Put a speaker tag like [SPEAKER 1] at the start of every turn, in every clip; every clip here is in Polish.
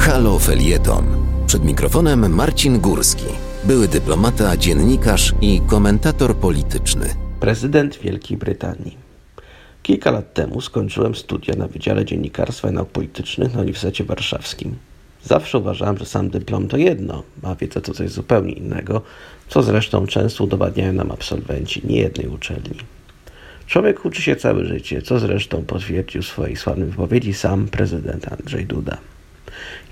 [SPEAKER 1] Halo Felieton. Przed mikrofonem Marcin Górski, były dyplomata, dziennikarz i komentator polityczny.
[SPEAKER 2] Prezydent Wielkiej Brytanii. Kilka lat temu skończyłem studia na Wydziale Dziennikarstwa i Nauk Politycznych na Uniwersytecie Warszawskim. Zawsze uważałem, że sam dyplom to jedno, a wiedza to coś zupełnie innego, co zresztą często udowadniają nam absolwenci niejednej uczelni. Człowiek uczy się całe życie, co zresztą potwierdził w swojej sławnej wypowiedzi sam prezydent Andrzej Duda.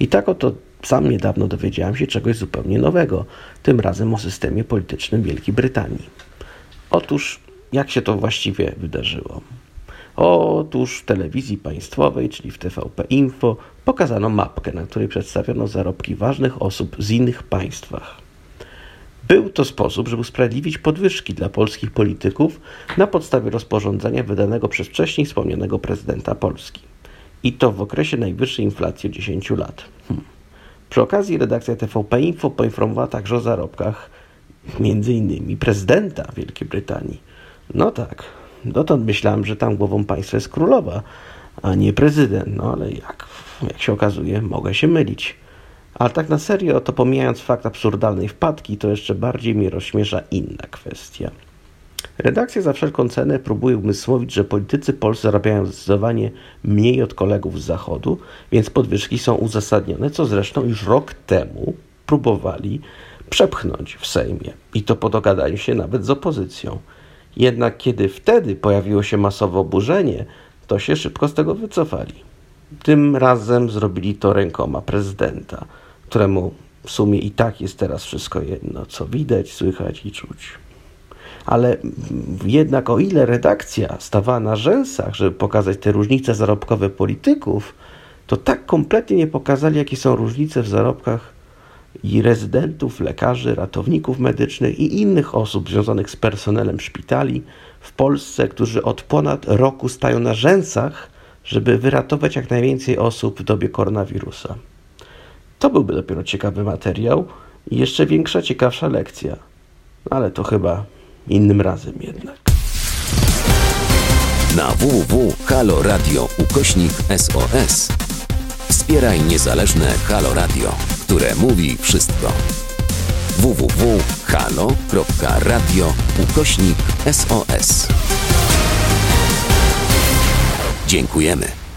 [SPEAKER 2] I tak oto sam niedawno dowiedziałem się czegoś zupełnie nowego, tym razem o systemie politycznym Wielkiej Brytanii. Otóż, jak się to właściwie wydarzyło? Otóż w telewizji państwowej, czyli w TVP Info, pokazano mapkę, na której przedstawiono zarobki ważnych osób z innych państwach. Był to sposób, żeby usprawiedliwić podwyżki dla polskich polityków na podstawie rozporządzenia wydanego przez wcześniej wspomnianego prezydenta Polski. I to w okresie najwyższej inflacji od 10 lat. Hmm. Przy okazji redakcja TVP Info poinformowała także o zarobkach innymi prezydenta Wielkiej Brytanii. No tak, dotąd myślałem, że tam głową państwa jest królowa, a nie prezydent. No ale jak, jak się okazuje, mogę się mylić. Ale tak na serio, to pomijając fakt absurdalnej wpadki, to jeszcze bardziej mnie rozśmiesza inna kwestia. Redakcja za wszelką cenę próbuje umysłowić, że politycy polscy zarabiają zdecydowanie mniej od kolegów z Zachodu, więc podwyżki są uzasadnione, co zresztą już rok temu próbowali przepchnąć w Sejmie. I to po dogadaniu się nawet z opozycją. Jednak kiedy wtedy pojawiło się masowe oburzenie, to się szybko z tego wycofali. Tym razem zrobili to rękoma prezydenta, któremu w sumie i tak jest teraz wszystko jedno, co widać, słychać i czuć. Ale jednak o ile redakcja stawała na rzęsach, żeby pokazać te różnice zarobkowe polityków, to tak kompletnie nie pokazali, jakie są różnice w zarobkach i rezydentów, lekarzy, ratowników medycznych i innych osób związanych z personelem szpitali w Polsce, którzy od ponad roku stają na rzęsach, żeby wyratować jak najwięcej osób w dobie koronawirusa. To byłby dopiero ciekawy materiał i jeszcze większa, ciekawsza lekcja. Ale to chyba innym razem jednak.
[SPEAKER 1] Na www.haloradio ukośnik SOS wspieraj niezależne Halo Radio, które mówi wszystko. www.halo.radio ukośnik SOS Dziękujemy.